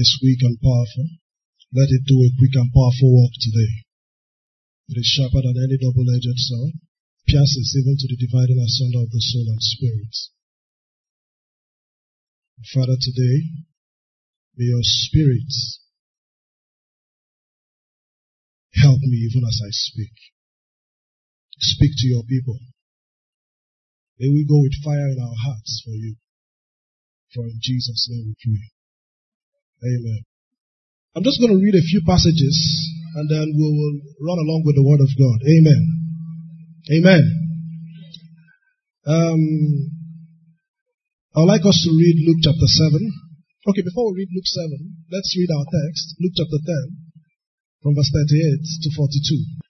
is quick and powerful. Let it do a quick and powerful work today. It is sharper than any double-edged sword, pierces even to the dividing asunder of the soul and spirit. Father, today, may your spirit help me even as I speak. Speak to your people. May we go with fire in our hearts for you. For in Jesus' name we pray. Amen. I'm just going to read a few passages and then we will run along with the word of God. Amen. Amen. Um, I'd like us to read Luke chapter 7. Okay, before we read Luke 7, let's read our text, Luke chapter 10, from verse 38 to 42.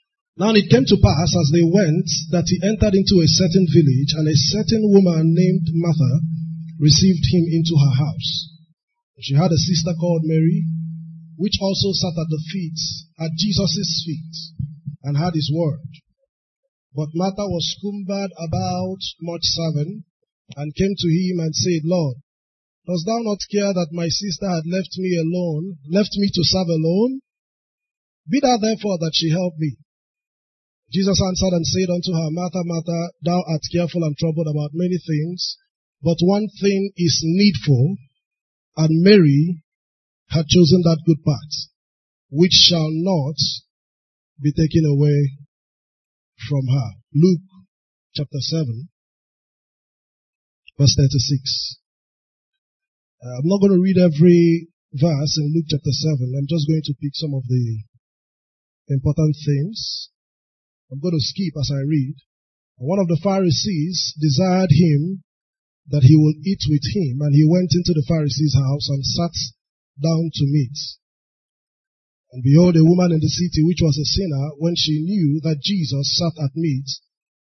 Now it came to pass as they went that he entered into a certain village, and a certain woman named Martha received him into her house. She had a sister called Mary, which also sat at the feet, at Jesus' feet, and had his word. But Martha was cumbered about much serving, and came to him and said, Lord, dost thou not care that my sister had left me alone, left me to serve alone? Bid her therefore that she help me. Jesus answered and said unto her, Martha, Martha, thou art careful and troubled about many things, but one thing is needful, and Mary had chosen that good part, which shall not be taken away from her. Luke chapter 7, verse 36. Uh, I'm not going to read every verse in Luke chapter 7. I'm just going to pick some of the important things. I'm going to skip as I read. One of the Pharisees desired him that he would eat with him, and he went into the Pharisee's house and sat down to meat. And behold, a woman in the city which was a sinner, when she knew that Jesus sat at meat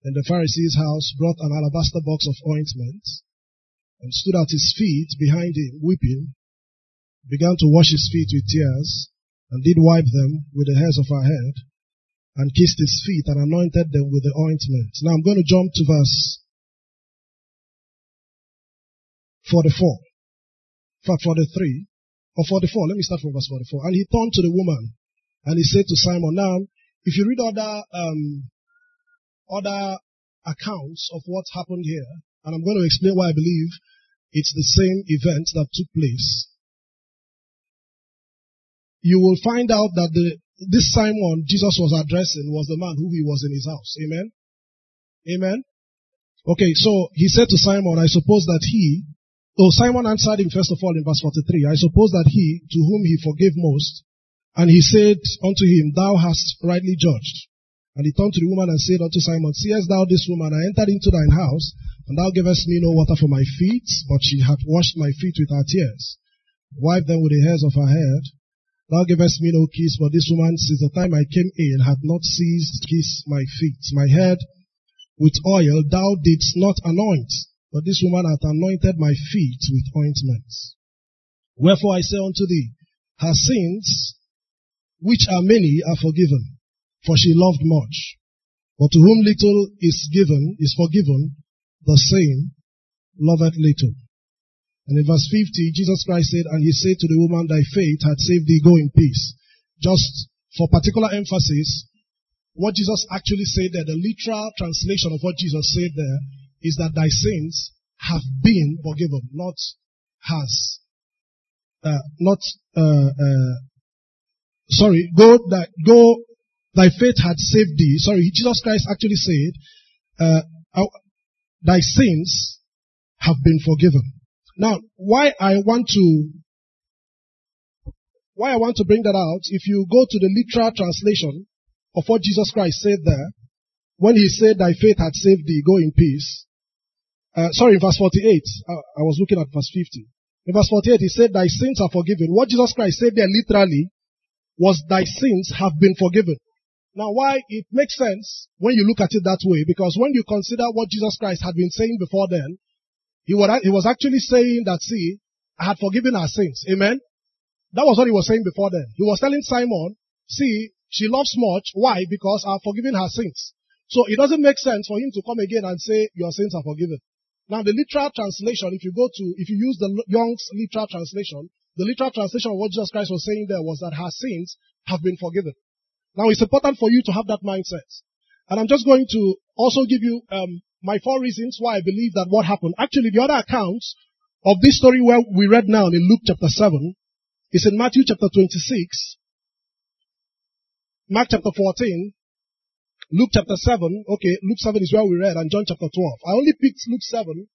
in the Pharisee's house, brought an alabaster box of ointment, and stood at his feet behind him, weeping, began to wash his feet with tears, and did wipe them with the hairs of her head, and kissed his feet and anointed them with the ointment. Now I'm going to jump to verse 44. For 43 or 44. Let me start from verse 44. And he turned to the woman and he said to Simon, now, if you read other, um, other accounts of what happened here, and I'm going to explain why I believe it's the same event that took place, you will find out that the this Simon Jesus was addressing was the man who he was in his house. Amen. Amen. Okay, so he said to Simon, I suppose that he, oh, Simon answered him first of all in verse 43, I suppose that he, to whom he forgave most, and he said unto him, Thou hast rightly judged. And he turned to the woman and said unto Simon, Seest thou this woman? I entered into thine house, and thou gavest me no water for my feet, but she hath washed my feet with her tears, wiped them with the hairs of her head, Thou gavest me no kiss, but this woman, since the time I came in, hath not ceased to kiss my feet, my head with oil thou didst not anoint, but this woman hath anointed my feet with ointments. Wherefore I say unto thee, her sins, which are many, are forgiven, for she loved much. But to whom little is given, is forgiven, the same loveth little. And in verse 50, Jesus Christ said, and he said to the woman, thy faith had saved thee, go in peace. Just for particular emphasis, what Jesus actually said there, the literal translation of what Jesus said there, is that thy sins have been forgiven, not has. Uh, not, uh, uh, sorry, go, that, go, thy faith had saved thee. Sorry, Jesus Christ actually said, uh, thy sins have been forgiven. Now, why I want to, why I want to bring that out, if you go to the literal translation of what Jesus Christ said there, when he said, thy faith had saved thee, go in peace. Uh, sorry, in verse 48, uh, I was looking at verse 50. In verse 48, he said, thy sins are forgiven. What Jesus Christ said there literally was, thy sins have been forgiven. Now, why it makes sense when you look at it that way, because when you consider what Jesus Christ had been saying before then, he was, he was actually saying that, see, I had forgiven her sins. Amen. That was what he was saying before then. He was telling Simon, see, she loves much. Why? Because I've forgiven her sins. So it doesn't make sense for him to come again and say, your sins are forgiven. Now the literal translation, if you go to, if you use the Young's literal translation, the literal translation of what Jesus Christ was saying there was that her sins have been forgiven. Now it's important for you to have that mindset. And I'm just going to also give you um, my four reasons why I believe that what happened. Actually, the other accounts of this story where we read now in Luke chapter 7 is in Matthew chapter 26, Mark chapter 14, Luke chapter 7. Okay, Luke 7 is where we read and John chapter 12. I only picked Luke 7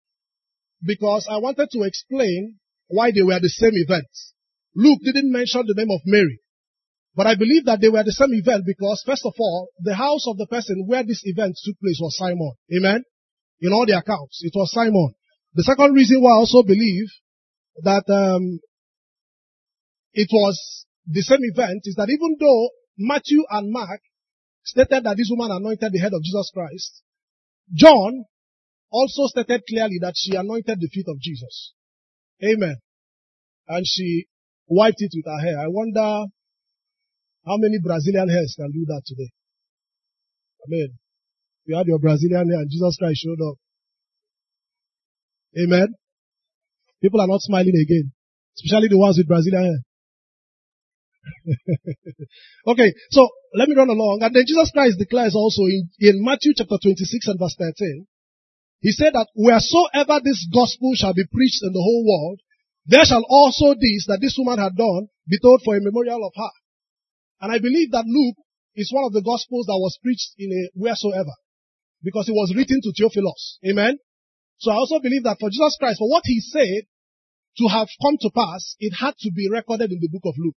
because I wanted to explain why they were the same events. Luke didn't mention the name of Mary. But I believe that they were the same event because, first of all, the house of the person where this event took place was Simon. Amen? In all the accounts, it was Simon. The second reason why I also believe that um, it was the same event is that even though Matthew and Mark stated that this woman anointed the head of Jesus Christ, John also stated clearly that she anointed the feet of Jesus. Amen. And she wiped it with her hair. I wonder how many Brazilian hairs can do that today? Amen. You had your Brazilian hair and Jesus Christ showed up. Amen. People are not smiling again, especially the ones with Brazilian hair. okay, so let me run along. And then Jesus Christ declares also in, in Matthew chapter 26 and verse 13, he said that wheresoever this gospel shall be preached in the whole world, there shall also this that this woman had done be told for a memorial of her. And I believe that Luke is one of the gospels that was preached in a wheresoever. Because it was written to Theophilus. Amen. So I also believe that for Jesus Christ, for what he said to have come to pass, it had to be recorded in the book of Luke.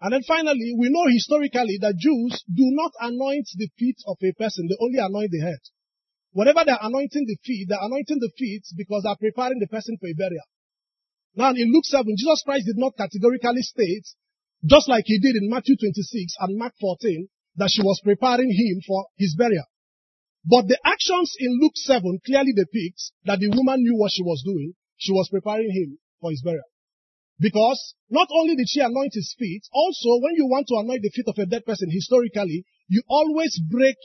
And then finally, we know historically that Jews do not anoint the feet of a person, they only anoint the head. Whenever they're anointing the feet, they're anointing the feet because they're preparing the person for a burial. Now in Luke 7, Jesus Christ did not categorically state just like he did in Matthew 26 and Mark 14, that she was preparing him for his burial. But the actions in Luke 7 clearly depicts that the woman knew what she was doing. She was preparing him for his burial. Because not only did she anoint his feet, also when you want to anoint the feet of a dead person historically, you always break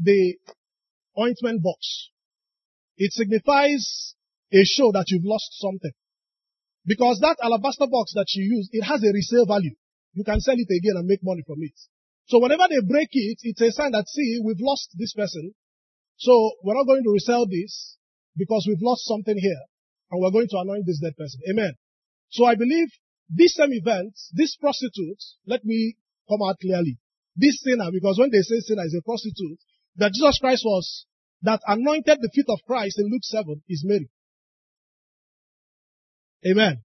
the ointment box. It signifies a show that you've lost something. Because that alabaster box that she used, it has a resale value. You can sell it again and make money from it. So whenever they break it, it's a sign that, see, we've lost this person. So we're not going to resell this because we've lost something here and we're going to anoint this dead person. Amen. So I believe this same event, this prostitute, let me come out clearly. This sinner, because when they say sinner is a prostitute, that Jesus Christ was, that anointed the feet of Christ in Luke 7 is Mary. Amen.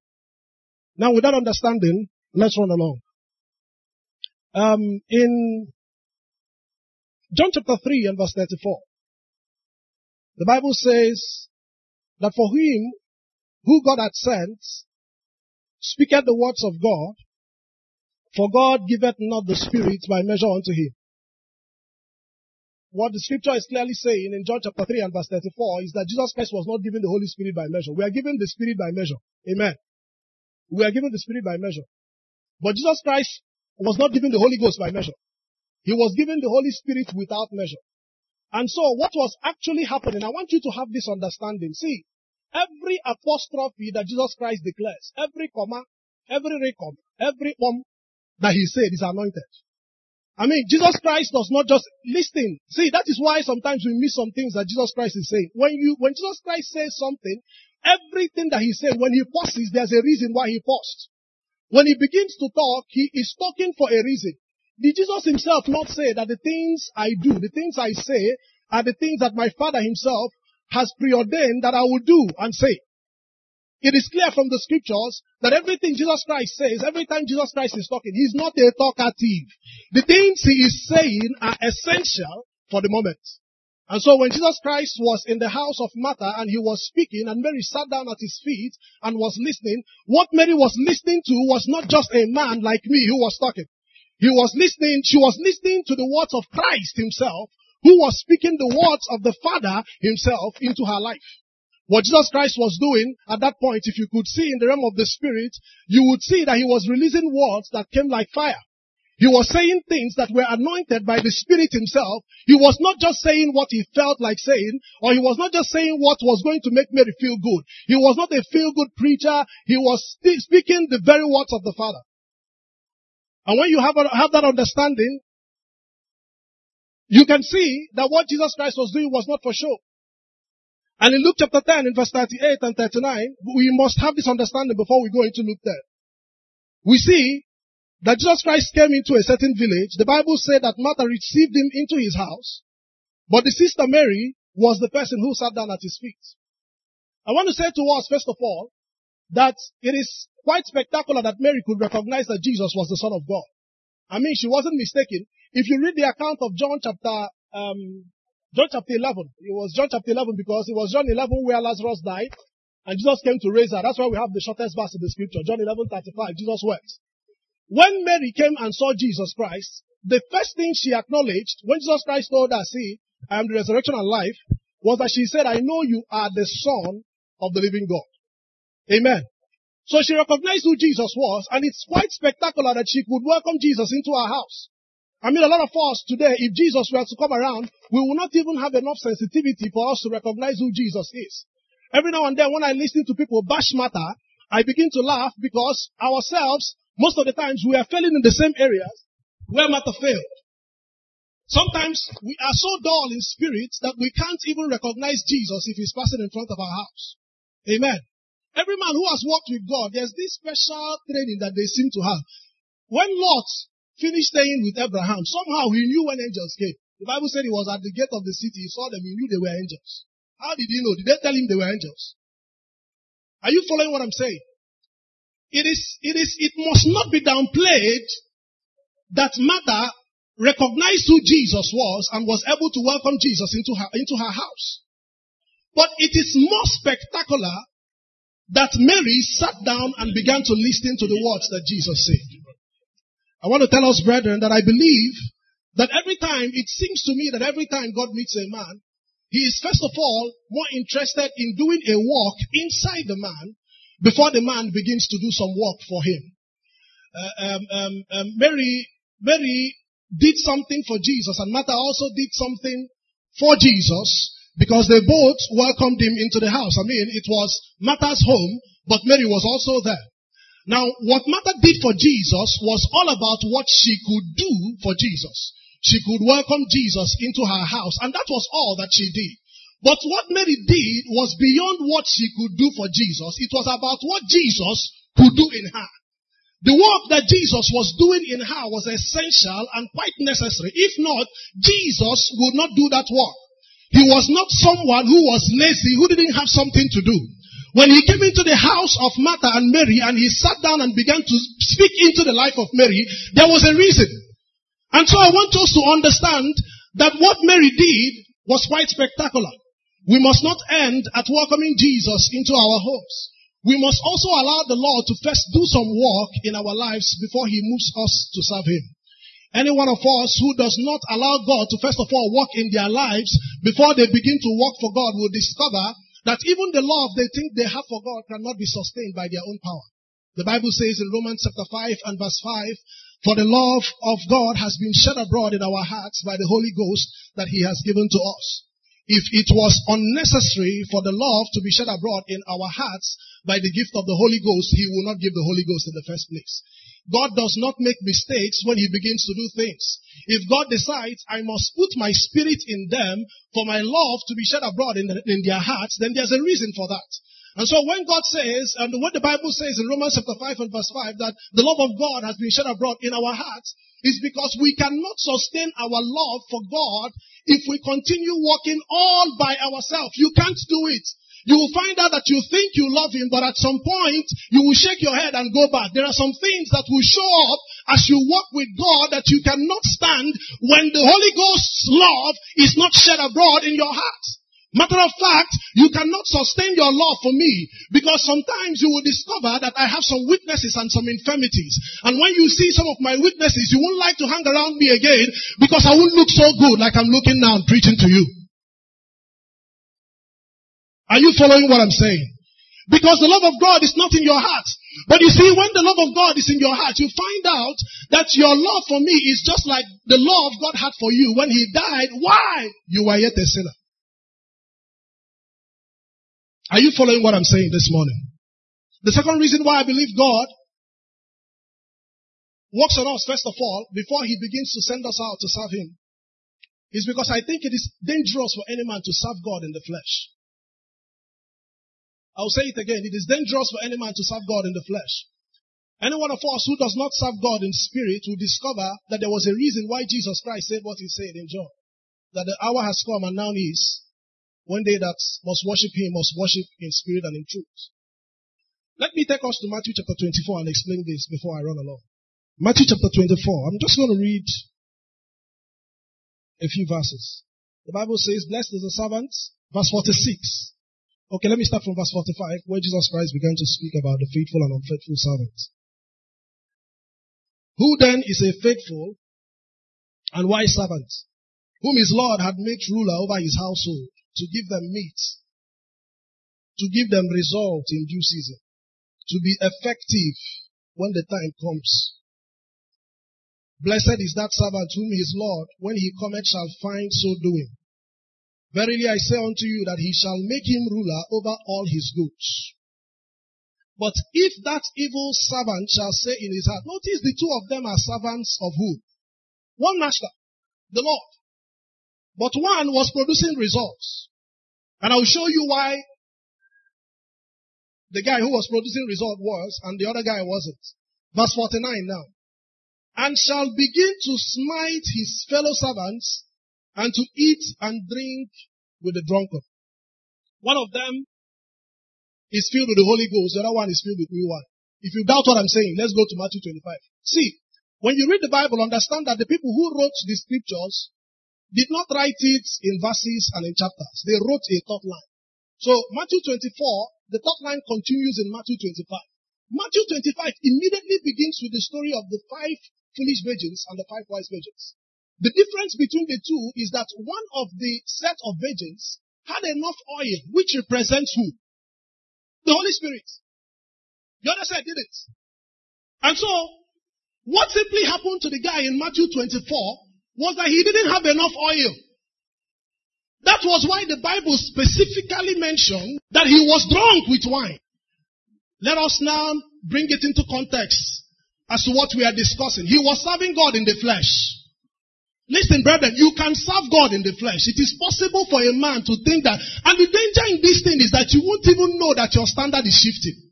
Now with that understanding, let's run along. Um, in John chapter 3 and verse 34, the Bible says that for him who God had sent speaketh the words of God, for God giveth not the Spirit by measure unto him. What the scripture is clearly saying in John chapter 3 and verse 34 is that Jesus Christ was not given the Holy Spirit by measure. We are given the Spirit by measure. Amen. We are given the Spirit by measure. But Jesus Christ was not given the Holy Ghost by measure. He was given the Holy Spirit without measure. And so what was actually happening, I want you to have this understanding. See, every apostrophe that Jesus Christ declares, every comma, every recom, every um that he said is anointed. I mean, Jesus Christ does not just listen. See, that is why sometimes we miss some things that Jesus Christ is saying. When you, when Jesus Christ says something, everything that he said, when he pauses, there's a reason why he paused. When he begins to talk, he is talking for a reason. Did Jesus himself not say that the things I do, the things I say, are the things that my Father himself has preordained that I will do and say? It is clear from the scriptures that everything Jesus Christ says, every time Jesus Christ is talking, he's not a talkative. The things he is saying are essential for the moment. And so when Jesus Christ was in the house of Martha and he was speaking and Mary sat down at his feet and was listening, what Mary was listening to was not just a man like me who was talking. He was listening, she was listening to the words of Christ himself who was speaking the words of the Father himself into her life. What Jesus Christ was doing at that point, if you could see in the realm of the Spirit, you would see that he was releasing words that came like fire. He was saying things that were anointed by the Spirit himself. He was not just saying what he felt like saying, or he was not just saying what was going to make Mary feel good. He was not a feel good preacher. He was speaking the very words of the Father. And when you have, have that understanding, you can see that what Jesus Christ was doing was not for show. And in Luke chapter 10, in verse 38 and 39, we must have this understanding before we go into Luke 10. We see that Jesus Christ came into a certain village, the Bible said that Martha received him into his house, but the sister Mary was the person who sat down at his feet. I want to say to us, first of all, that it is quite spectacular that Mary could recognize that Jesus was the Son of God. I mean, she wasn't mistaken. If you read the account of John chapter, um, John chapter 11, it was John chapter 11 because it was John 11 where Lazarus died and Jesus came to raise her. That's why we have the shortest verse in the scripture. John 11, 35, Jesus wept. When Mary came and saw Jesus Christ, the first thing she acknowledged when Jesus Christ told her, see, I am the resurrection and life, was that she said, I know you are the son of the living God. Amen. So she recognized who Jesus was, and it's quite spectacular that she could welcome Jesus into her house. I mean, a lot of us today, if Jesus were to come around, we will not even have enough sensitivity for us to recognize who Jesus is. Every now and then when I listen to people bash Martha, I begin to laugh because ourselves, most of the times we are failing in the same areas where Martha failed. Sometimes we are so dull in spirit that we can't even recognize Jesus if he's passing in front of our house. Amen. Every man who has walked with God, there's this special training that they seem to have. When Lot finished staying with Abraham, somehow he knew when angels came. The Bible said he was at the gate of the city, he saw them, he knew they were angels. How did he know? Did they tell him they were angels? Are you following what I'm saying? It is, it is, it must not be downplayed that Martha recognized who Jesus was and was able to welcome Jesus into her, into her house. But it is more spectacular that Mary sat down and began to listen to the words that Jesus said. I want to tell us, brethren, that I believe that every time, it seems to me that every time God meets a man, he is first of all more interested in doing a work inside the man before the man begins to do some work for him. Uh, um, um, um, Mary, Mary did something for Jesus and Martha also did something for Jesus because they both welcomed him into the house. I mean, it was Martha's home, but Mary was also there. Now, what Martha did for Jesus was all about what she could do for Jesus. She could welcome Jesus into her house, and that was all that she did. But what Mary did was beyond what she could do for Jesus. It was about what Jesus could do in her. The work that Jesus was doing in her was essential and quite necessary. If not, Jesus would not do that work. He was not someone who was lazy, who didn't have something to do. When he came into the house of Martha and Mary and he sat down and began to speak into the life of Mary, there was a reason. And so I want us to understand that what Mary did was quite spectacular. We must not end at welcoming Jesus into our homes. We must also allow the Lord to first do some work in our lives before He moves us to serve Him. Any one of us who does not allow God to first of all work in their lives before they begin to work for God will discover that even the love they think they have for God cannot be sustained by their own power. The Bible says in Romans chapter 5 and verse 5, for the love of God has been shed abroad in our hearts by the Holy Ghost that He has given to us. If it was unnecessary for the love to be shed abroad in our hearts by the gift of the Holy Ghost, He will not give the Holy Ghost in the first place. God does not make mistakes when He begins to do things. If God decides, I must put my spirit in them for my love to be shed abroad in, the, in their hearts, then there's a reason for that. And so when God says, and what the Bible says in Romans chapter 5 and verse 5, that the love of God has been shed abroad in our hearts, is because we cannot sustain our love for God if we continue walking all by ourselves. You can't do it. You will find out that you think you love him, but at some point you will shake your head and go back. There are some things that will show up as you walk with God that you cannot stand when the Holy Ghost's love is not shed abroad in your heart. Matter of fact, you cannot sustain your love for me because sometimes you will discover that I have some weaknesses and some infirmities. And when you see some of my weaknesses, you won't like to hang around me again because I won't look so good like I'm looking now and preaching to you. Are you following what I'm saying? Because the love of God is not in your heart. But you see, when the love of God is in your heart, you find out that your love for me is just like the love God had for you when He died. Why? You were yet a sinner. Are you following what I'm saying this morning? The second reason why I believe God works on us, first of all, before He begins to send us out to serve Him, is because I think it is dangerous for any man to serve God in the flesh. I'll say it again. It is dangerous for any man to serve God in the flesh. Any one of us who does not serve God in spirit will discover that there was a reason why Jesus Christ said what he said in John. That the hour has come and now is one day that must worship him must worship in spirit and in truth. Let me take us to Matthew chapter 24 and explain this before I run along. Matthew chapter 24. I'm just going to read a few verses. The Bible says, blessed is the servant, verse 46 Okay, let me start from verse 45, where Jesus Christ began to speak about the faithful and unfaithful servants. Who then is a faithful and wise servant, whom his Lord had made ruler over his household, to give them meat, to give them result in due season, to be effective when the time comes. Blessed is that servant whom his Lord, when he cometh, shall find so doing. Verily I say unto you that he shall make him ruler over all his goods. But if that evil servant shall say in his heart, notice the two of them are servants of who? One master, the Lord. But one was producing results. And I'll show you why the guy who was producing result was and the other guy wasn't. Verse 49 now. And shall begin to smite his fellow servants and to eat and drink with the drunkard. One of them is filled with the Holy Ghost, the other one is filled with new wine. If you doubt what I'm saying, let's go to Matthew 25. See, when you read the Bible, understand that the people who wrote the scriptures did not write it in verses and in chapters. They wrote a thought line. So Matthew 24, the thought line continues in Matthew 25. Matthew 25 immediately begins with the story of the five foolish virgins and the five wise virgins. The difference between the two is that one of the set of virgins had enough oil, which represents who? The Holy Spirit. The other side didn't. And so, what simply happened to the guy in Matthew 24 was that he didn't have enough oil. That was why the Bible specifically mentioned that he was drunk with wine. Let us now bring it into context as to what we are discussing. He was serving God in the flesh. Listen, brethren, you can serve God in the flesh. It is possible for a man to think that, and the danger in this thing is that you won't even know that your standard is shifting.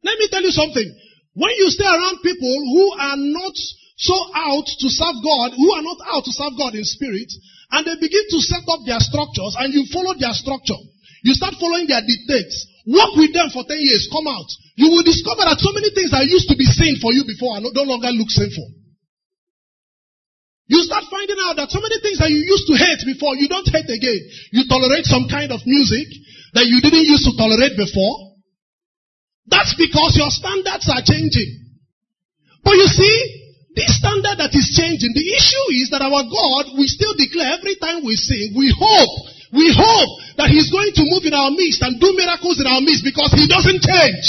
Let me tell you something. When you stay around people who are not so out to serve God, who are not out to serve God in spirit, and they begin to set up their structures, and you follow their structure, you start following their dictates, work with them for 10 years, come out, you will discover that so many things that used to be sin for you before are no longer look sinful. You start finding out that so many things that you used to hate before, you don't hate again. You tolerate some kind of music that you didn't used to tolerate before. That's because your standards are changing. But you see, this standard that is changing, the issue is that our God, we still declare every time we sing, we hope, we hope that He's going to move in our midst and do miracles in our midst because He doesn't change.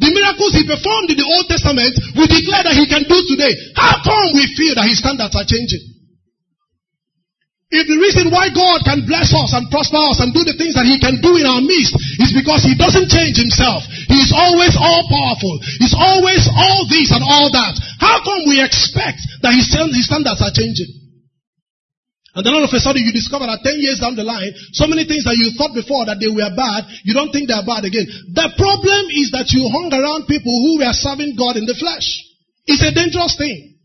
The miracles he performed in the Old Testament, we declare that he can do today. How come we feel that his standards are changing? If the reason why God can bless us and prosper us and do the things that He can do in our midst is because He doesn't change Himself. He is always all powerful. He's always all this and all that. How come we expect that His standards are changing? And then all of a sudden you discover that 10 years down the line, so many things that you thought before that they were bad, you don't think they're bad again. The problem is that you hung around people who were serving God in the flesh. It's a dangerous thing.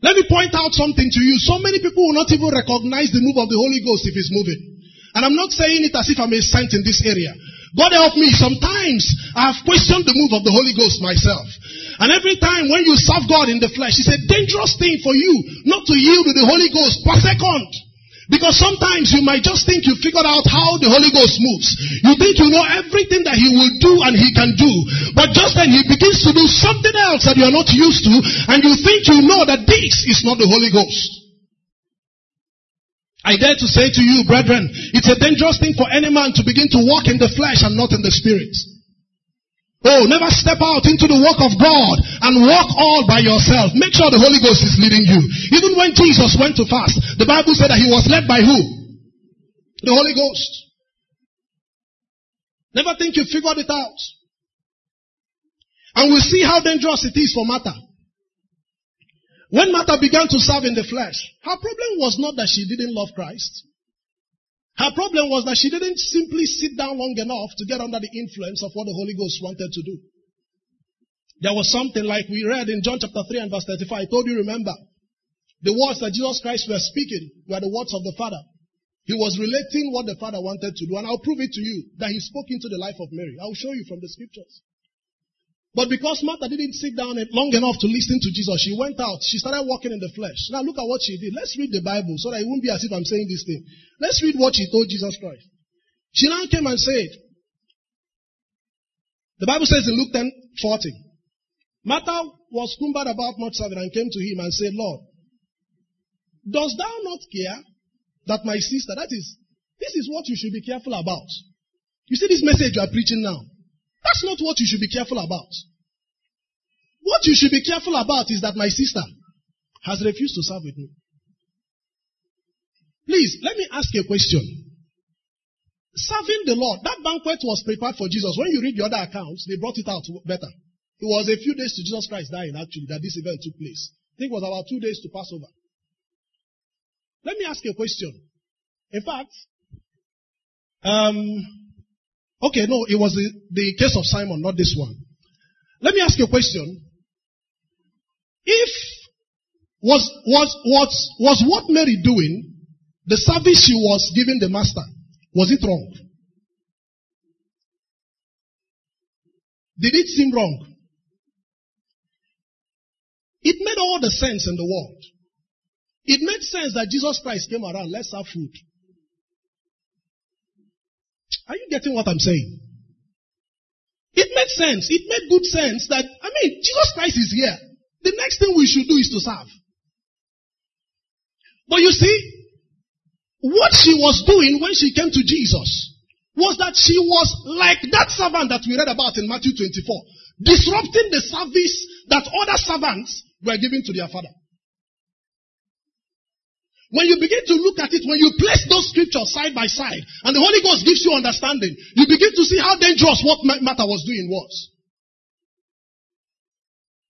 Let me point out something to you. So many people will not even recognize the move of the Holy Ghost if it's moving. And I'm not saying it as if I'm a saint in this area. God help me. Sometimes I have questioned the move of the Holy Ghost myself. And every time when you serve God in the flesh, it's a dangerous thing for you not to yield to the Holy Ghost per second. Because sometimes you might just think you figured out how the Holy Ghost moves. You think you know everything that He will do and He can do. But just then He begins to do something else that you are not used to and you think you know that this is not the Holy Ghost. I dare to say to you, brethren, it's a dangerous thing for any man to begin to walk in the flesh and not in the spirit. Oh, never step out into the work of God and walk all by yourself. Make sure the Holy Ghost is leading you. Even when Jesus went to fast, the Bible said that he was led by who? The Holy Ghost. Never think you figured it out. And we'll see how dangerous it is for Martha. When Martha began to serve in the flesh, her problem was not that she didn't love Christ. Her problem was that she didn't simply sit down long enough to get under the influence of what the Holy Ghost wanted to do. There was something like we read in John chapter 3 and verse 35. I told you, remember, the words that Jesus Christ was speaking were the words of the Father. He was relating what the Father wanted to do, and I'll prove it to you that he spoke into the life of Mary. I'll show you from the scriptures. But because Martha didn't sit down long enough to listen to Jesus, she went out. She started walking in the flesh. Now look at what she did. Let's read the Bible so that it won't be as if I'm saying this thing. Let's read what she told Jesus Christ. She now came and said, the Bible says in Luke 10, 40, Martha was cumbered about much serving and came to him and said, Lord, dost thou not care that my sister, that is, this is what you should be careful about. You see this message you are preaching now. That's not what you should be careful about. What you should be careful about is that my sister has refused to serve with me. Please, let me ask a question. Serving the Lord, that banquet was prepared for Jesus. When you read the other accounts, they brought it out better. It was a few days to Jesus Christ dying, actually, that this event took place. I think it was about two days to Passover. Let me ask a question. In fact, um, Okay, no, it was the, the case of Simon, not this one. Let me ask you a question. If was was was was what Mary doing, the service she was giving the master, was it wrong? Did it seem wrong? It made all the sense in the world. It made sense that Jesus Christ came around, let's have food. Are you getting what I'm saying? It made sense. It made good sense that, I mean, Jesus Christ is here. The next thing we should do is to serve. But you see, what she was doing when she came to Jesus was that she was like that servant that we read about in Matthew 24, disrupting the service that other servants were giving to their father. When you begin to look at it, when you place those scriptures side by side, and the Holy Ghost gives you understanding, you begin to see how dangerous what Martha was doing was.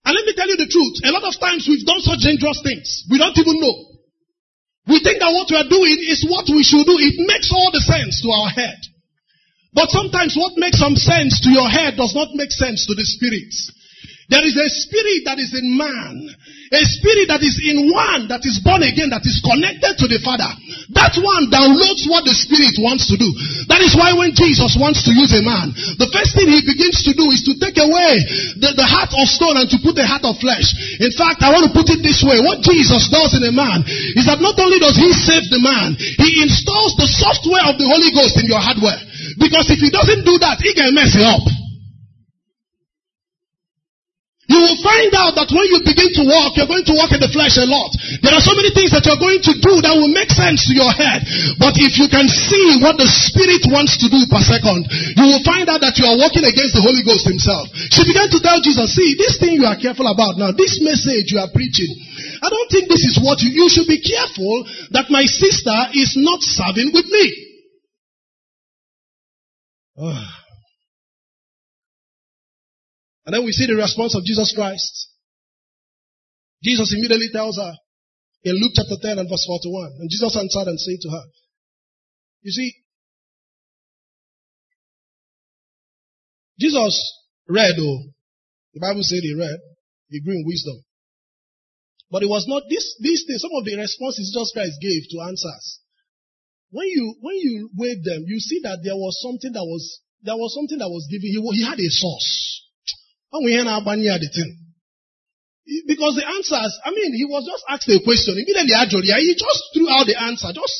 And let me tell you the truth, a lot of times we've done such dangerous things. We don't even know. We think that what we are doing is what we should do. It makes all the sense to our head. But sometimes what makes some sense to your head does not make sense to the spirits. There is a spirit that is in man. A spirit that is in one that is born again, that is connected to the Father. That one downloads what the Spirit wants to do. That is why when Jesus wants to use a man, the first thing he begins to do is to take away the, the heart of stone and to put a heart of flesh. In fact, I want to put it this way. What Jesus does in a man is that not only does he save the man, he installs the software of the Holy Ghost in your hardware. Because if he doesn't do that, he can mess it up. You will find out that when you begin to walk, you're going to walk in the flesh a lot. There are so many things that you're going to do that will make sense to your head. But if you can see what the Spirit wants to do per second, you will find out that you are walking against the Holy Ghost Himself. She began to tell Jesus, see, this thing you are careful about now, this message you are preaching, I don't think this is what you, you should be careful that my sister is not serving with me. Oh. And then we see the response of Jesus Christ. Jesus immediately tells her in Luke chapter 10 and verse 41. And Jesus answered and said to her, You see, Jesus read, oh, the Bible said he read, he grew in wisdom. But it was not this, these things, some of the responses Jesus Christ gave to answers. When you, when you weigh them, you see that there was something that was, there was something that was given. He, he had a source. The thing. Because the answers, I mean, he was just asked a question. Immediately, he just threw out the answer, just,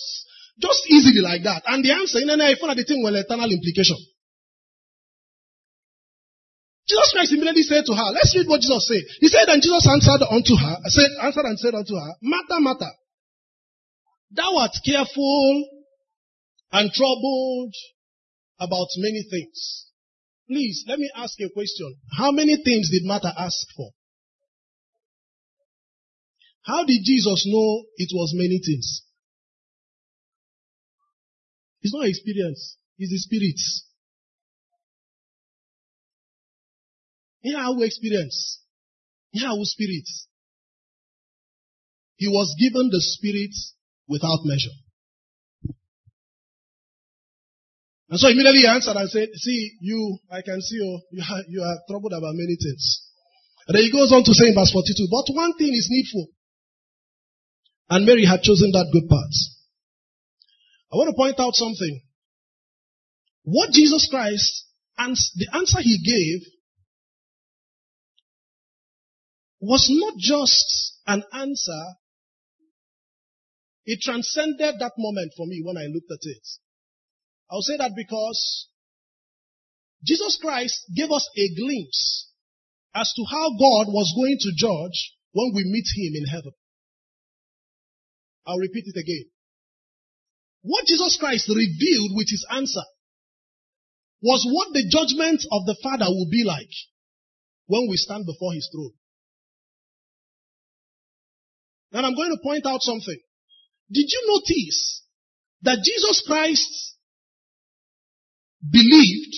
just easily like that. And the answer, in I found the thing with eternal implication. Jesus Christ immediately said to her, let's read what Jesus said. He said, and Jesus answered unto her, said, answered and said unto her, Martha, Martha, Thou art careful and troubled about many things. Please, let me ask a question. How many things did Martha ask for? How did Jesus know it was many things? It's not experience, it's the spirits. Here our experience. Our spirits. He was given the spirit without measure. And so immediately he answered and said, see, you, I can see you, you are, you are troubled about many things. And then he goes on to say in verse 42, but one thing is needful. And Mary had chosen that good part. I want to point out something. What Jesus Christ, and the answer he gave was not just an answer, it transcended that moment for me when I looked at it. I'll say that because Jesus Christ gave us a glimpse as to how God was going to judge when we meet Him in heaven. I'll repeat it again. What Jesus Christ revealed with His answer was what the judgment of the Father will be like when we stand before His throne. Now I'm going to point out something. Did you notice that Jesus Christ believed,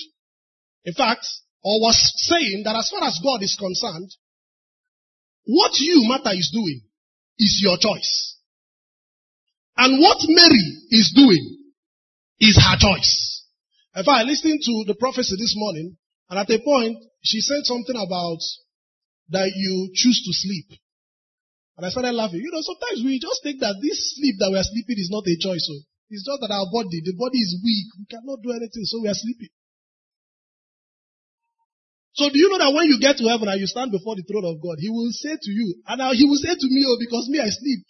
in fact, or was saying that as far as God is concerned, what you, Martha, is doing is your choice. And what Mary is doing is her choice. In fact, I listened to the prophecy this morning, and at a point, she said something about that you choose to sleep. And I started laughing. You know, sometimes we just think that this sleep that we are sleeping is not a choice. So it's just that our body, the body is weak. We cannot do anything, so we are sleeping. So do you know that when you get to heaven and you stand before the throne of God, He will say to you, and now He will say to me, oh, because me, I sleep.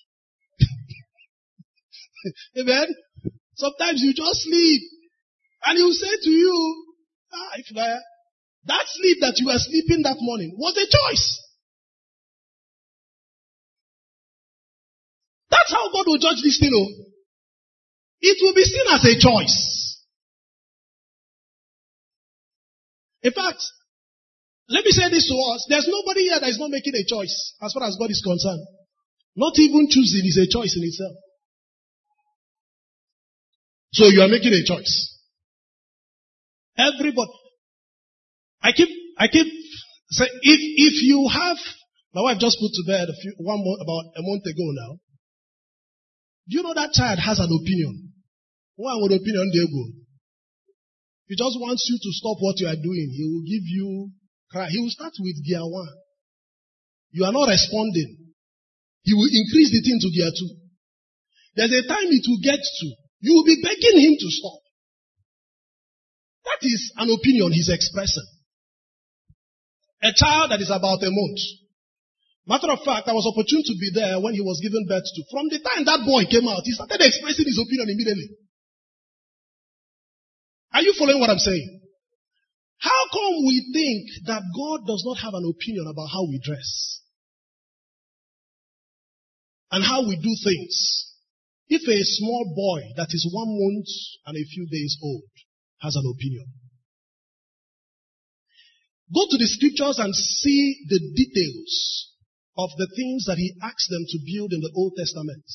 Amen? Sometimes you just sleep. And He will say to you, ah, if I, that sleep that you were sleeping that morning was a choice. That's how God will judge this thing. Oh. It will be seen as a choice. In fact, let me say this to us. There's nobody here that is not making a choice as far as God is concerned. Not even choosing is a choice in itself. So you are making a choice. Everybody. I keep, I keep say if, if you have, my wife just put to bed a few, one month, about a month ago now. Do you know that child has an opinion? One with opinion they go. He just wants you to stop what you are doing. He will give you cry. He will start with gear one. You are not responding. He will increase the thing to gear two. There's a time it will get to. You will be begging him to stop. That is an opinion he's expressing. A child that is about a month Matter of fact, I was opportune to be there when he was given birth to. From the time that boy came out, he started expressing his opinion immediately. Are you following what I'm saying? How come we think that God does not have an opinion about how we dress? And how we do things? If a small boy that is one month and a few days old has an opinion. Go to the scriptures and see the details of the things that he asked them to build in the Old Testament.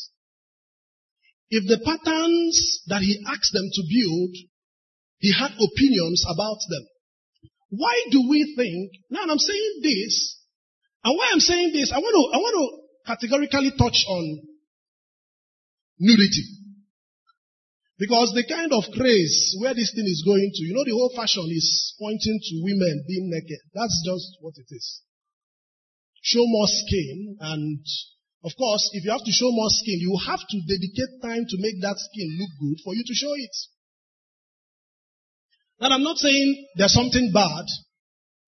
If the patterns that he asked them to build, he had opinions about them. Why do we think, now I'm saying this, and why I'm saying this, I want to, I want to categorically touch on nudity. Because the kind of craze where this thing is going to, you know, the whole fashion is pointing to women being naked. That's just what it is show more skin. And of course, if you have to show more skin, you have to dedicate time to make that skin look good for you to show it. Now, I'm not saying there's something bad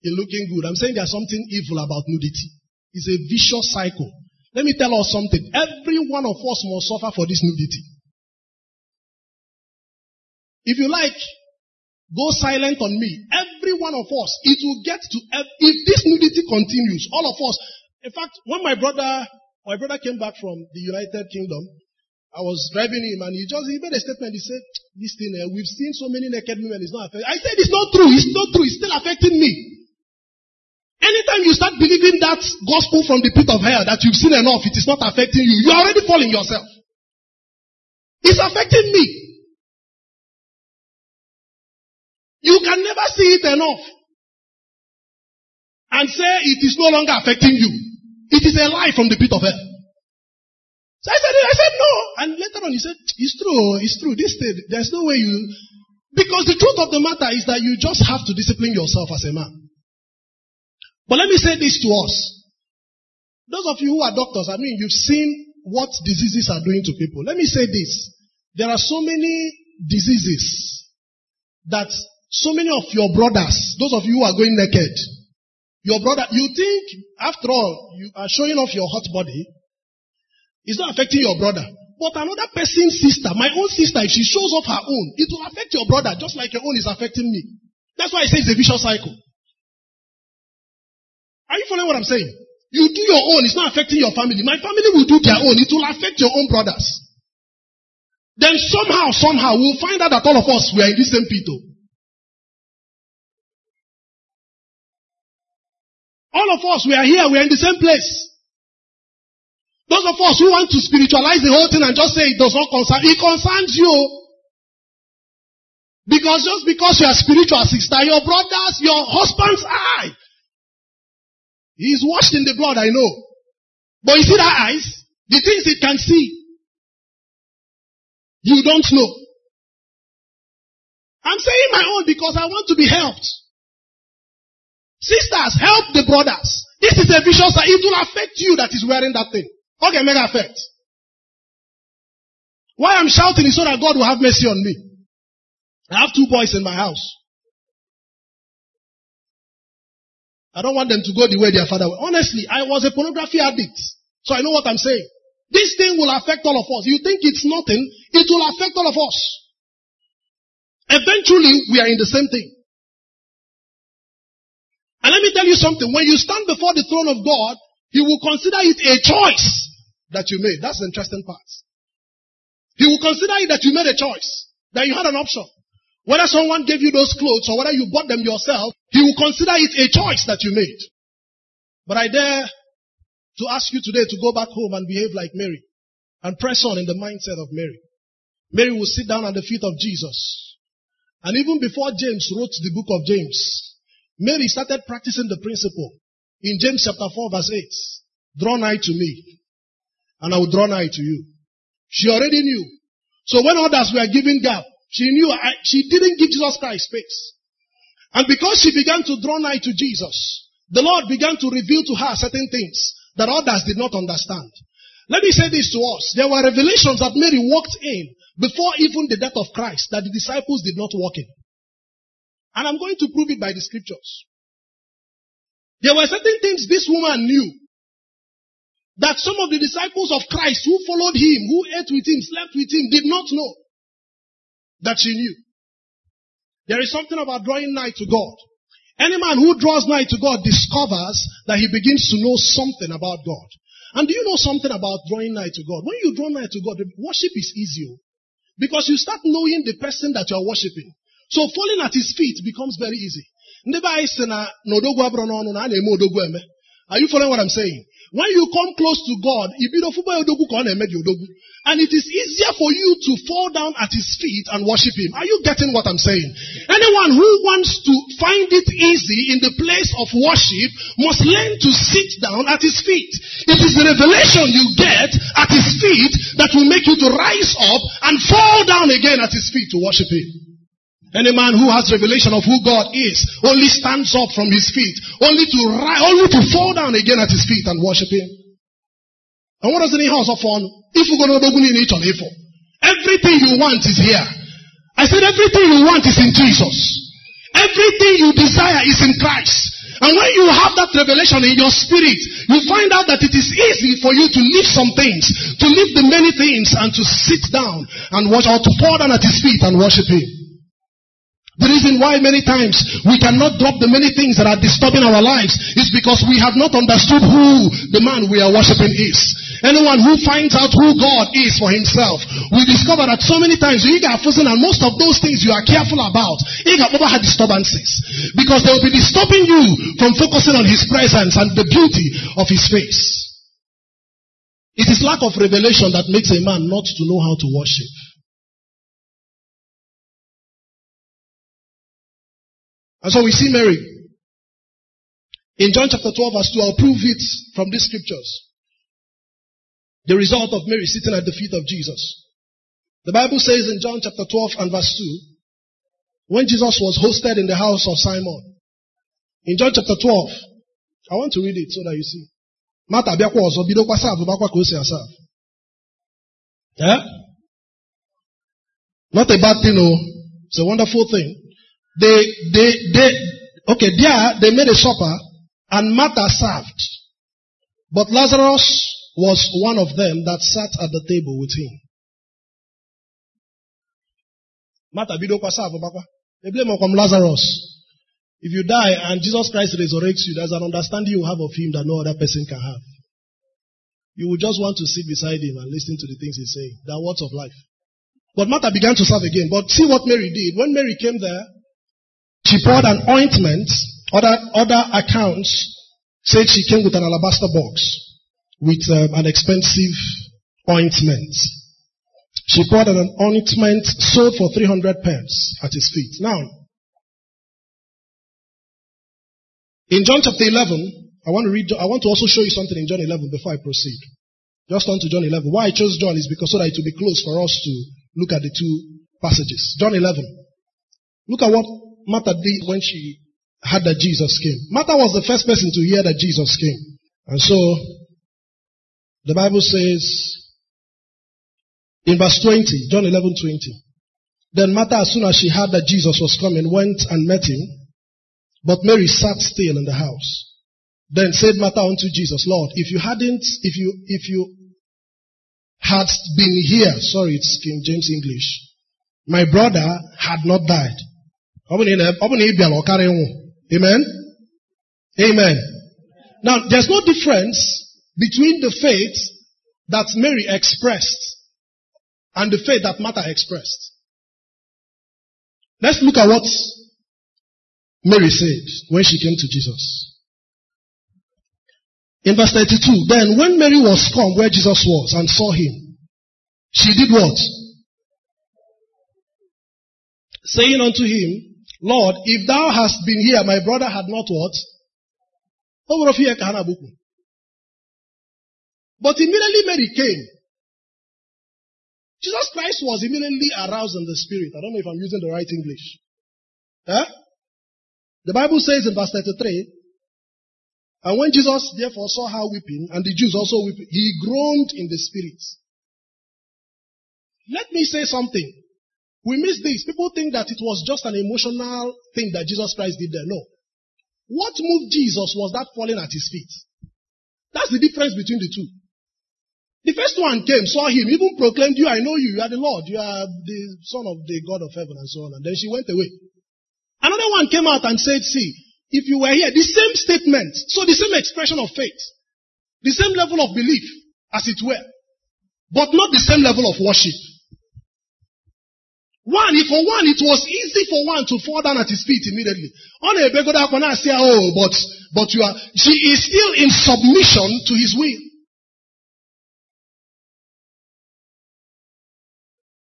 in looking good. I'm saying there's something evil about nudity. It's a vicious cycle. Let me tell us something. Every one of us must suffer for this nudity. If you like, go silent on me. Every one of us, it will get to, if this nudity continues, all of us, in fact, when my brother, my brother came back from the United Kingdom, I was driving him and he just, he made a statement. He said, this thing, uh, we've seen so many naked women, it's not affecting. I said, it's not true. It's not true. It's still affecting me. Anytime you start believing that gospel from the pit of hell that you've seen enough, it is not affecting you. You're already falling yourself. It's affecting me. You can never see it enough and say it is no longer affecting you. It is a lie from the pit of hell. So I said, I said no. And later on he said, it's true, it's true. This there's no way you, because the truth of the matter is that you just have to discipline yourself as a man. But let me say this to us. Those of you who are doctors, I mean, you've seen what diseases are doing to people. Let me say this. There are so many diseases that so many of your brothers, those of you who are going naked, your brother, you think, after all, you are showing off your hot body, it's not affecting your brother. But another person's sister, my own sister, if she shows off her own, it will affect your brother just like your own is affecting me. That's why I say it's a vicious cycle. Are you following what I'm saying? You do your own, it's not affecting your family. My family will do their own, it will affect your own brothers. Then somehow, somehow, we'll find out that all of us we are in the same pit. All of us, we are here, we are in the same place. Those of us who want to spiritualize the whole thing and just say it does not concern, it concerns you. Because just because you are spiritual sister, your brothers, your husband's eye, he is washed in the blood, I know. But you see that eyes? The things it can see. You don't know. I'm saying my own because I want to be helped. Sisters, help the brothers. This is a vicious, it will affect you that is wearing that thing. Okay, mega effect. Why I'm shouting is so that God will have mercy on me. I have two boys in my house. I don't want them to go the way their father went. Honestly, I was a pornography addict. So I know what I'm saying. This thing will affect all of us. You think it's nothing, it will affect all of us. Eventually, we are in the same thing. And let me tell you something. When you stand before the throne of God, He will consider it a choice that you made. That's the interesting part. He will consider it that you made a choice, that you had an option. Whether someone gave you those clothes or whether you bought them yourself, he will consider it a choice that you made. But I dare to ask you today to go back home and behave like Mary and press on in the mindset of Mary. Mary will sit down at the feet of Jesus. And even before James wrote the book of James, Mary started practicing the principle in James chapter 4 verse 8. Draw nigh to me and I will draw nigh to you. She already knew. So when others were giving gap, she knew I, she didn't give Jesus Christ space. And because she began to draw nigh to Jesus, the Lord began to reveal to her certain things that others did not understand. Let me say this to us. There were revelations that Mary walked in before even the death of Christ that the disciples did not walk in. And I'm going to prove it by the scriptures. There were certain things this woman knew that some of the disciples of Christ who followed him, who ate with him, slept with him, did not know that she knew. There is something about drawing nigh to God. Any man who draws nigh to God discovers that he begins to know something about God. And do you know something about drawing nigh to God? When you draw nigh to God, worship is easier. Oh. Because you start knowing the person that you are worshiping. So falling at his feet becomes very easy. Are you following what I'm saying? When you come close to God, and it is easier for you to fall down at his feet and worship him. Are you getting what I'm saying? Anyone who wants to find it easy in the place of worship must learn to sit down at his feet. It is the revelation you get at his feet that will make you to rise up and fall down again at his feet to worship him. Any man who has revelation of who God is only stands up from his feet, only to only to fall down again at his feet and worship him. And what does the house of fun? If you go to on everything you want is here. I said everything you want is in Jesus. Everything you desire is in Christ. And when you have that revelation in your spirit, you find out that it is easy for you to leave some things, to leave the many things and to sit down and watch or to fall down at his feet and worship him. The reason why many times we cannot drop the many things that are disturbing our lives is because we have not understood who the man we are worshiping is. Anyone who finds out who God is for himself will discover that so many times you get fussing and most of those things you are careful about, you have disturbances. Because they will be disturbing you from focusing on his presence and the beauty of his face. It is lack of revelation that makes a man not to know how to worship. And so we see Mary. In John chapter 12 verse 2, I'll prove it from these scriptures. The result of Mary sitting at the feet of Jesus. The Bible says in John chapter 12 and verse 2, when Jesus was hosted in the house of Simon, in John chapter 12, I want to read it so that you see. Yeah? Not a bad thing, oh. It's a wonderful thing. They, they, they, okay, there they made a supper and Martha served. But Lazarus was one of them that sat at the table with him. Martha bidokwa serve bakwa. They blame on Lazarus. If you die and Jesus Christ resurrects you, there's an understanding you have of him that no other person can have. You will just want to sit beside him and listen to the things he's saying. They are words of life. But Martha began to serve again. But see what Mary did. When Mary came there, she poured an ointment. Other, other accounts said she came with an alabaster box with um, an expensive ointment. She poured an ointment sold for 300 pence at his feet. Now, in John chapter 11, I want to read, I want to also show you something in John 11 before I proceed. Just on to John 11. Why I chose John is because so that it will be close for us to look at the two passages. John 11. Look at what Martha did when she heard that Jesus came. Martha was the first person to hear that Jesus came. And so, the Bible says, in verse 20, John 11, 20, then Martha, as soon as she heard that Jesus was coming, went and met him, but Mary sat still in the house. Then said Martha unto Jesus, Lord, if you hadn't, if you, if you had been here, sorry, it's King James English, my brother had not died. Amen? Amen. Now, there's no difference between the faith that Mary expressed and the faith that Martha expressed. Let's look at what Mary said when she came to Jesus. In verse 32, then when Mary was come where Jesus was and saw him, she did what? Saying unto him, Lord, if thou hast been here, my brother had not what? But immediately Mary came. Jesus Christ was immediately aroused in the spirit. I don't know if I'm using the right English. Huh? The Bible says in verse 33, and when Jesus therefore saw her weeping, and the Jews also weeping, he groaned in the spirit. Let me say something. We miss this. People think that it was just an emotional thing that Jesus Christ did there. No. What moved Jesus was that falling at his feet. That's the difference between the two. The first one came, saw him, even proclaimed, You, I know you, you are the Lord, you are the Son of the God of heaven, and so on. And then she went away. Another one came out and said, See, if you were here, the same statement, so the same expression of faith, the same level of belief, as it were, but not the same level of worship. One, for one, it was easy for one to fall down at his feet immediately. On a say, oh, but, but you are, she is still in submission to his will.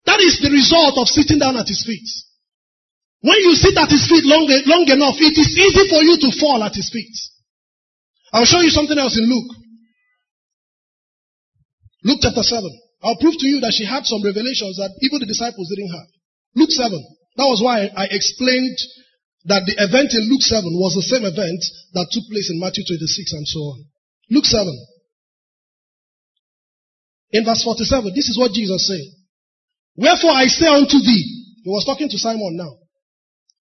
That is the result of sitting down at his feet. When you sit at his feet long, long enough, it is easy for you to fall at his feet. I'll show you something else in Luke. Luke chapter 7. I'll prove to you that she had some revelations that even the disciples didn't have. Luke 7. That was why I explained that the event in Luke 7 was the same event that took place in Matthew 26 and so on. Luke 7. In verse 47, this is what Jesus said. Wherefore I say unto thee, he was talking to Simon now.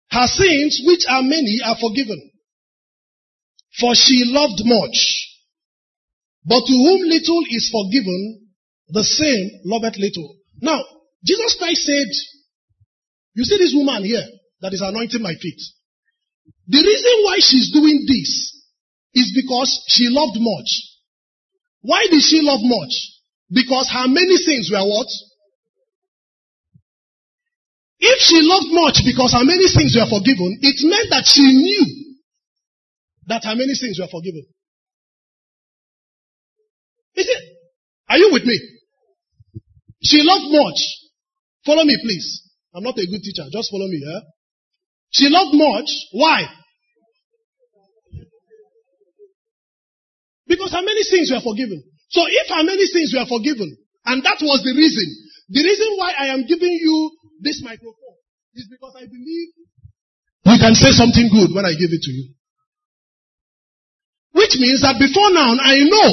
Her sins, which are many, are forgiven. For she loved much. But to whom little is forgiven, the same loveth little. Now, Jesus Christ said, you see this woman here. that is anointing my feet. The reason why she's doing this is because she loved much. Why did she love much? Because her many sins were what? If she loved much because her many sins were forgiven, it meant that she knew that her many sins were forgiven. Is it? Are you with me? She loved much. Follow me, please. I'm not a good teacher. Just follow me, yeah? She loved much. Why? Because her many sins were forgiven. So if her many sins were forgiven, and that was the reason, the reason why I am giving you this microphone is because I believe you can say something good when I give it to you. Which means that before now, I know,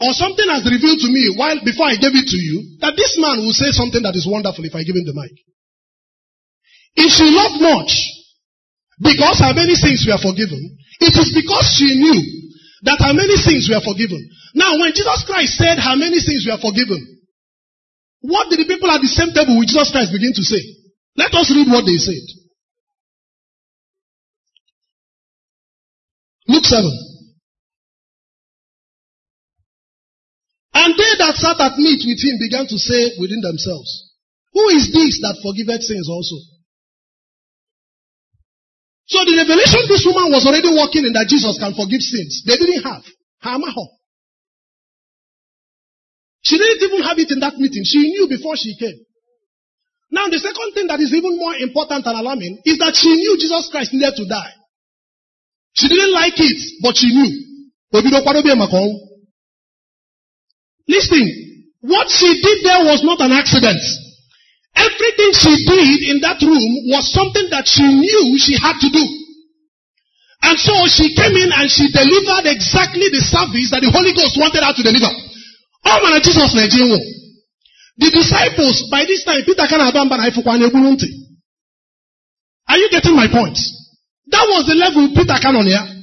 or something has revealed to me while before I gave it to you, that this man will say something that is wonderful if I give him the mic. If she loved much, because her many sins were forgiven, it is because she knew that her many sins were forgiven. Now, when Jesus Christ said her many sins were forgiven, what did the people at the same table with Jesus Christ begin to say? Let us read what they said. Luke 7. That sat at meat with him began to say within themselves, Who is this that forgiveth sins also? So the revelation this woman was already working in that Jesus can forgive sins. They didn't have. Hamaho. She didn't even have it in that meeting. She knew before she came. Now the second thing that is even more important and alarming is that she knew Jesus Christ needed to die. She didn't like it, but she knew. Listen, what she did there was not an accident. Everything she did in that room was something that she knew she had to do. And so she came in and she delivered exactly the service that the Holy Ghost wanted her to deliver. Oh man, Jesus Nigerian. The disciples, by this time, Peter can have Are you getting my point? That was the level Peter can on here.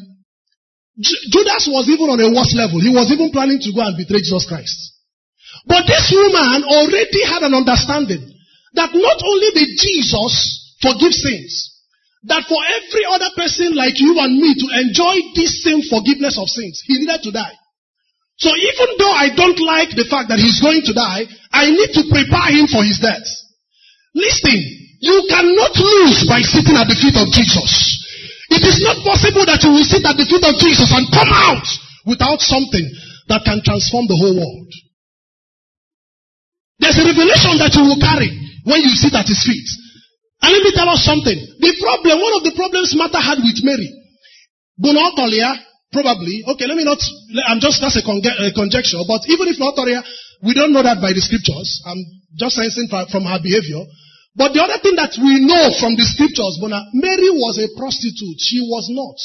Judas was even on a worse level. He was even planning to go and betray Jesus Christ. But this woman already had an understanding that not only did Jesus forgive sins, that for every other person like you and me to enjoy this same forgiveness of sins, he needed to die. So even though I don't like the fact that he's going to die, I need to prepare him for his death. Listen, you cannot lose by sitting at the feet of Jesus. It is not possible that you will sit at the feet of Jesus and come out without something that can transform the whole world. There's a revelation that you will carry when you sit at his feet. And let me tell us something. The problem, one of the problems Martha had with Mary, Bunotolia, probably, okay, let me not, I'm just, that's a, a conjecture, but even if not we don't know that by the scriptures. I'm just sensing from her behavior. But the other thing that we know from the scriptures, Bona, Mary was a prostitute. She was not.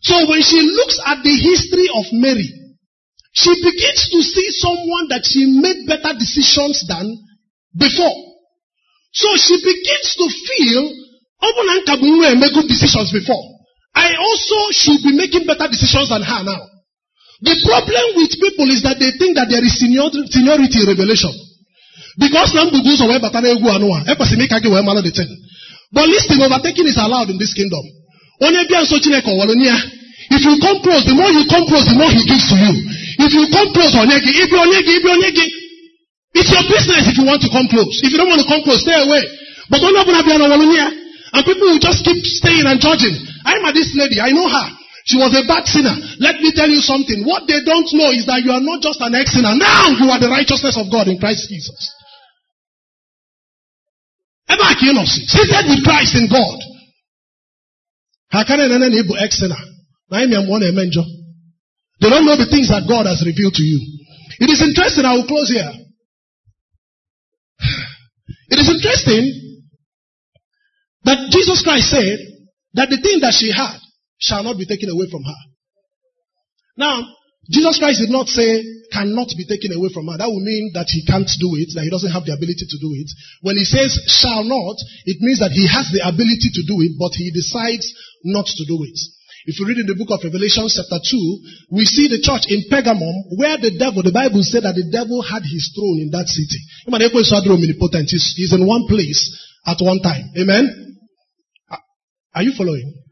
So when she looks at the history of Mary, she begins to see someone that she made better decisions than before. So she begins to feel, oh, make good decisions before. I also should be making better decisions than her now. The problem with people is that they think that there is seniority revelation. Because now the goes away, but I go anwa. the thing. But listen, overtaking is allowed in this kingdom. If you come close, the more you come close, the more he gives to you. If you come close, onyegi, if you onyegi, if you onyegi, it's your business if you want to come close. If you don't want to come close, stay away. But don't open up and people will just keep staying and judging. I'm at this lady, I know her. She was a bad sinner. Let me tell you something. What they don't know is that you are not just an ex-sinner. Now you are the righteousness of God in Christ Jesus. Ever seated with Christ in God. How can an enable ex-sinner? They don't know the things that God has revealed to you. It is interesting. I will close here. It is interesting that Jesus Christ said that the thing that she had shall not be taken away from her. Now, Jesus Christ did not say cannot be taken away from her. That would mean that he can't do it, that he doesn't have the ability to do it. When he says shall not, it means that he has the ability to do it, but he decides not to do it. If you read in the book of Revelation chapter 2, we see the church in Pergamum where the devil, the Bible said that the devil had his throne in that city. He's in one place at one time. Amen? Are you following?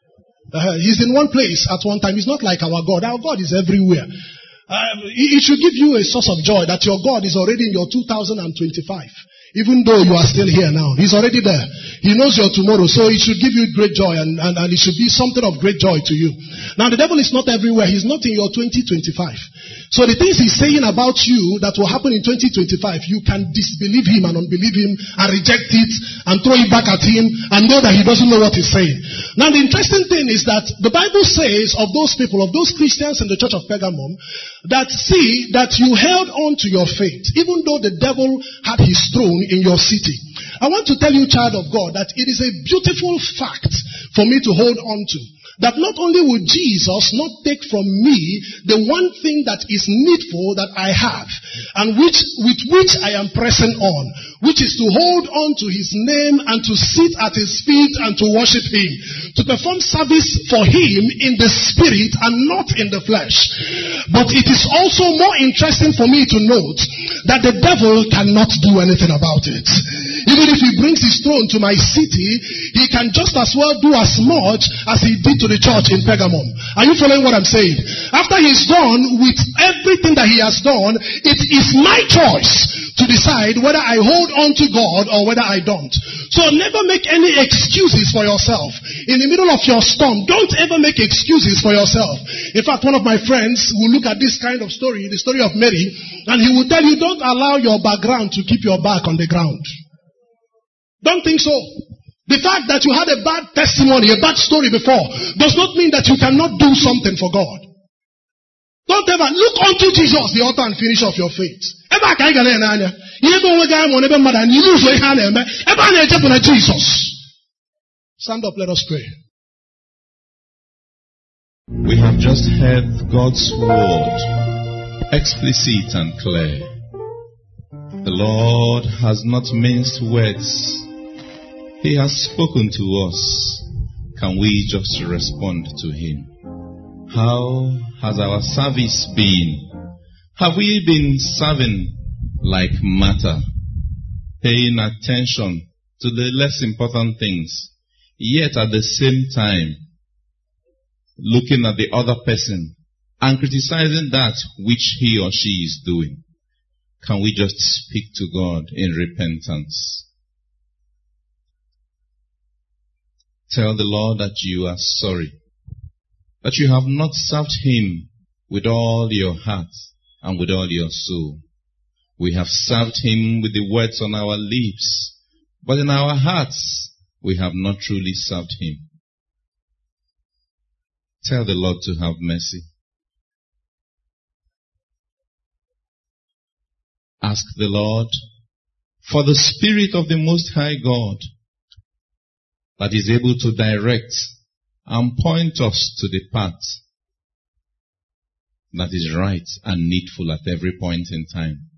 Uh, he's in one place at one time. He's not like our God. Our God is everywhere. It should give you a source of joy that your God is already in your 2025. Even though you are still here now, He's already there. He knows your tomorrow, so it should give you great joy and, and, and it should be something of great joy to you. Now the devil is not everywhere. He's not in your 2025. So the things he's saying about you that will happen in 2025, you can disbelieve him and unbelieve him and reject it and throw it back at him and know that he doesn't know what he's saying. Now the interesting thing is that the Bible says of those people, of those Christians in the church of Pergamum, that see that you held on to your faith, even though the devil had his throne in your city. I want to tell you, child of God, that it is a beautiful fact for me to hold on to that not only will Jesus not take from me the one thing that is needful that I have and which, with which I am pressing on, which is to hold on to his name and to sit at his feet and to worship him, to perform service for him in the spirit and not in the flesh. But it is also more interesting for me to note that the devil cannot do anything about it. Even if he brings his throne to my city, he can just as well do as much as he did to the church in Pergamum. Are you following what I'm saying? After he's done with everything that he has done, it is my choice to decide whether I hold on to God or whether I don't. So never make any excuses for yourself. In the middle of your storm, don't ever make excuses for yourself. In fact, one of my friends will look at this kind of story, the story of Mary, and he will tell you don't allow your background to keep your back on the ground. Don't think so. The fact that you had a bad testimony, a bad story before, does not mean that you cannot do something for God. Don't ever look unto Jesus, the author and finisher of your faith. Na-echepụ na Jesus. Stand up, let us pray. We have just heard God's word, explicit and clear. The Lord has not minced words. He has spoken to us. Can we just respond to Him? How has our service been? Have we been serving like Martha, paying attention to the less important things, yet at the same time looking at the other person and criticizing that which he or she is doing? Can we just speak to God in repentance? Tell the Lord that you are sorry, that you have not served Him with all your heart and with all your soul. We have served Him with the words on our lips, but in our hearts we have not truly served Him. Tell the Lord to have mercy. Ask the Lord for the Spirit of the Most High God that is able to direct and point us to the path that is right and needful at every point in time.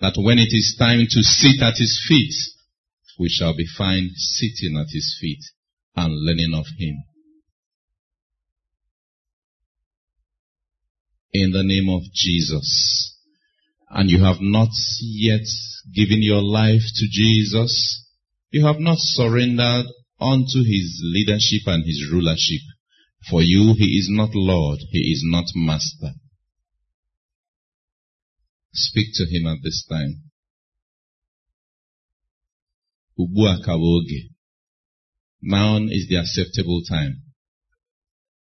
That when it is time to sit at His feet, we shall be found sitting at His feet and learning of Him. In the name of Jesus. And you have not yet given your life to Jesus. You have not surrendered unto his leadership and his rulership. For you, he is not Lord, he is not Master. Speak to him at this time. Ugbu a ka. Now is the acceptable time.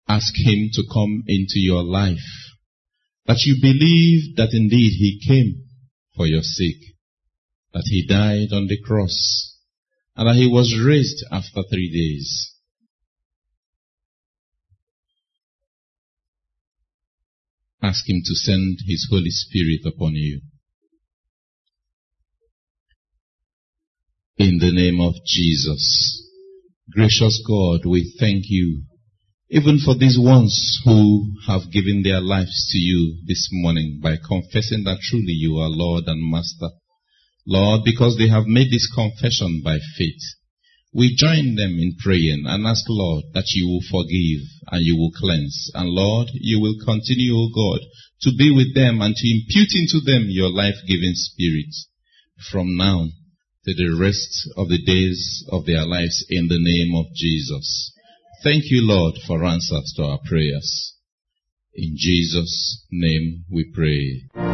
Ask him to come into your life. That you believe that indeed he came for your sake. That he died on the cross Ah, and that he was raised after three days. Ask him to send his Holy Spirit upon you. In the name of Jesus. Gracious God, we thank you even for these ones who have given their lives to you this morning by confessing that truly you are Lord and Master. Lord, because they have made this confession by faith, we join them in praying and ask, Lord, that you will forgive and you will cleanse. And Lord, you will continue, O God, to be with them and to impute into them your life-giving spirit from now to the rest of the days of their lives in the name of Jesus. Thank you, Lord, for answers to our prayers. In Jesus' name we pray.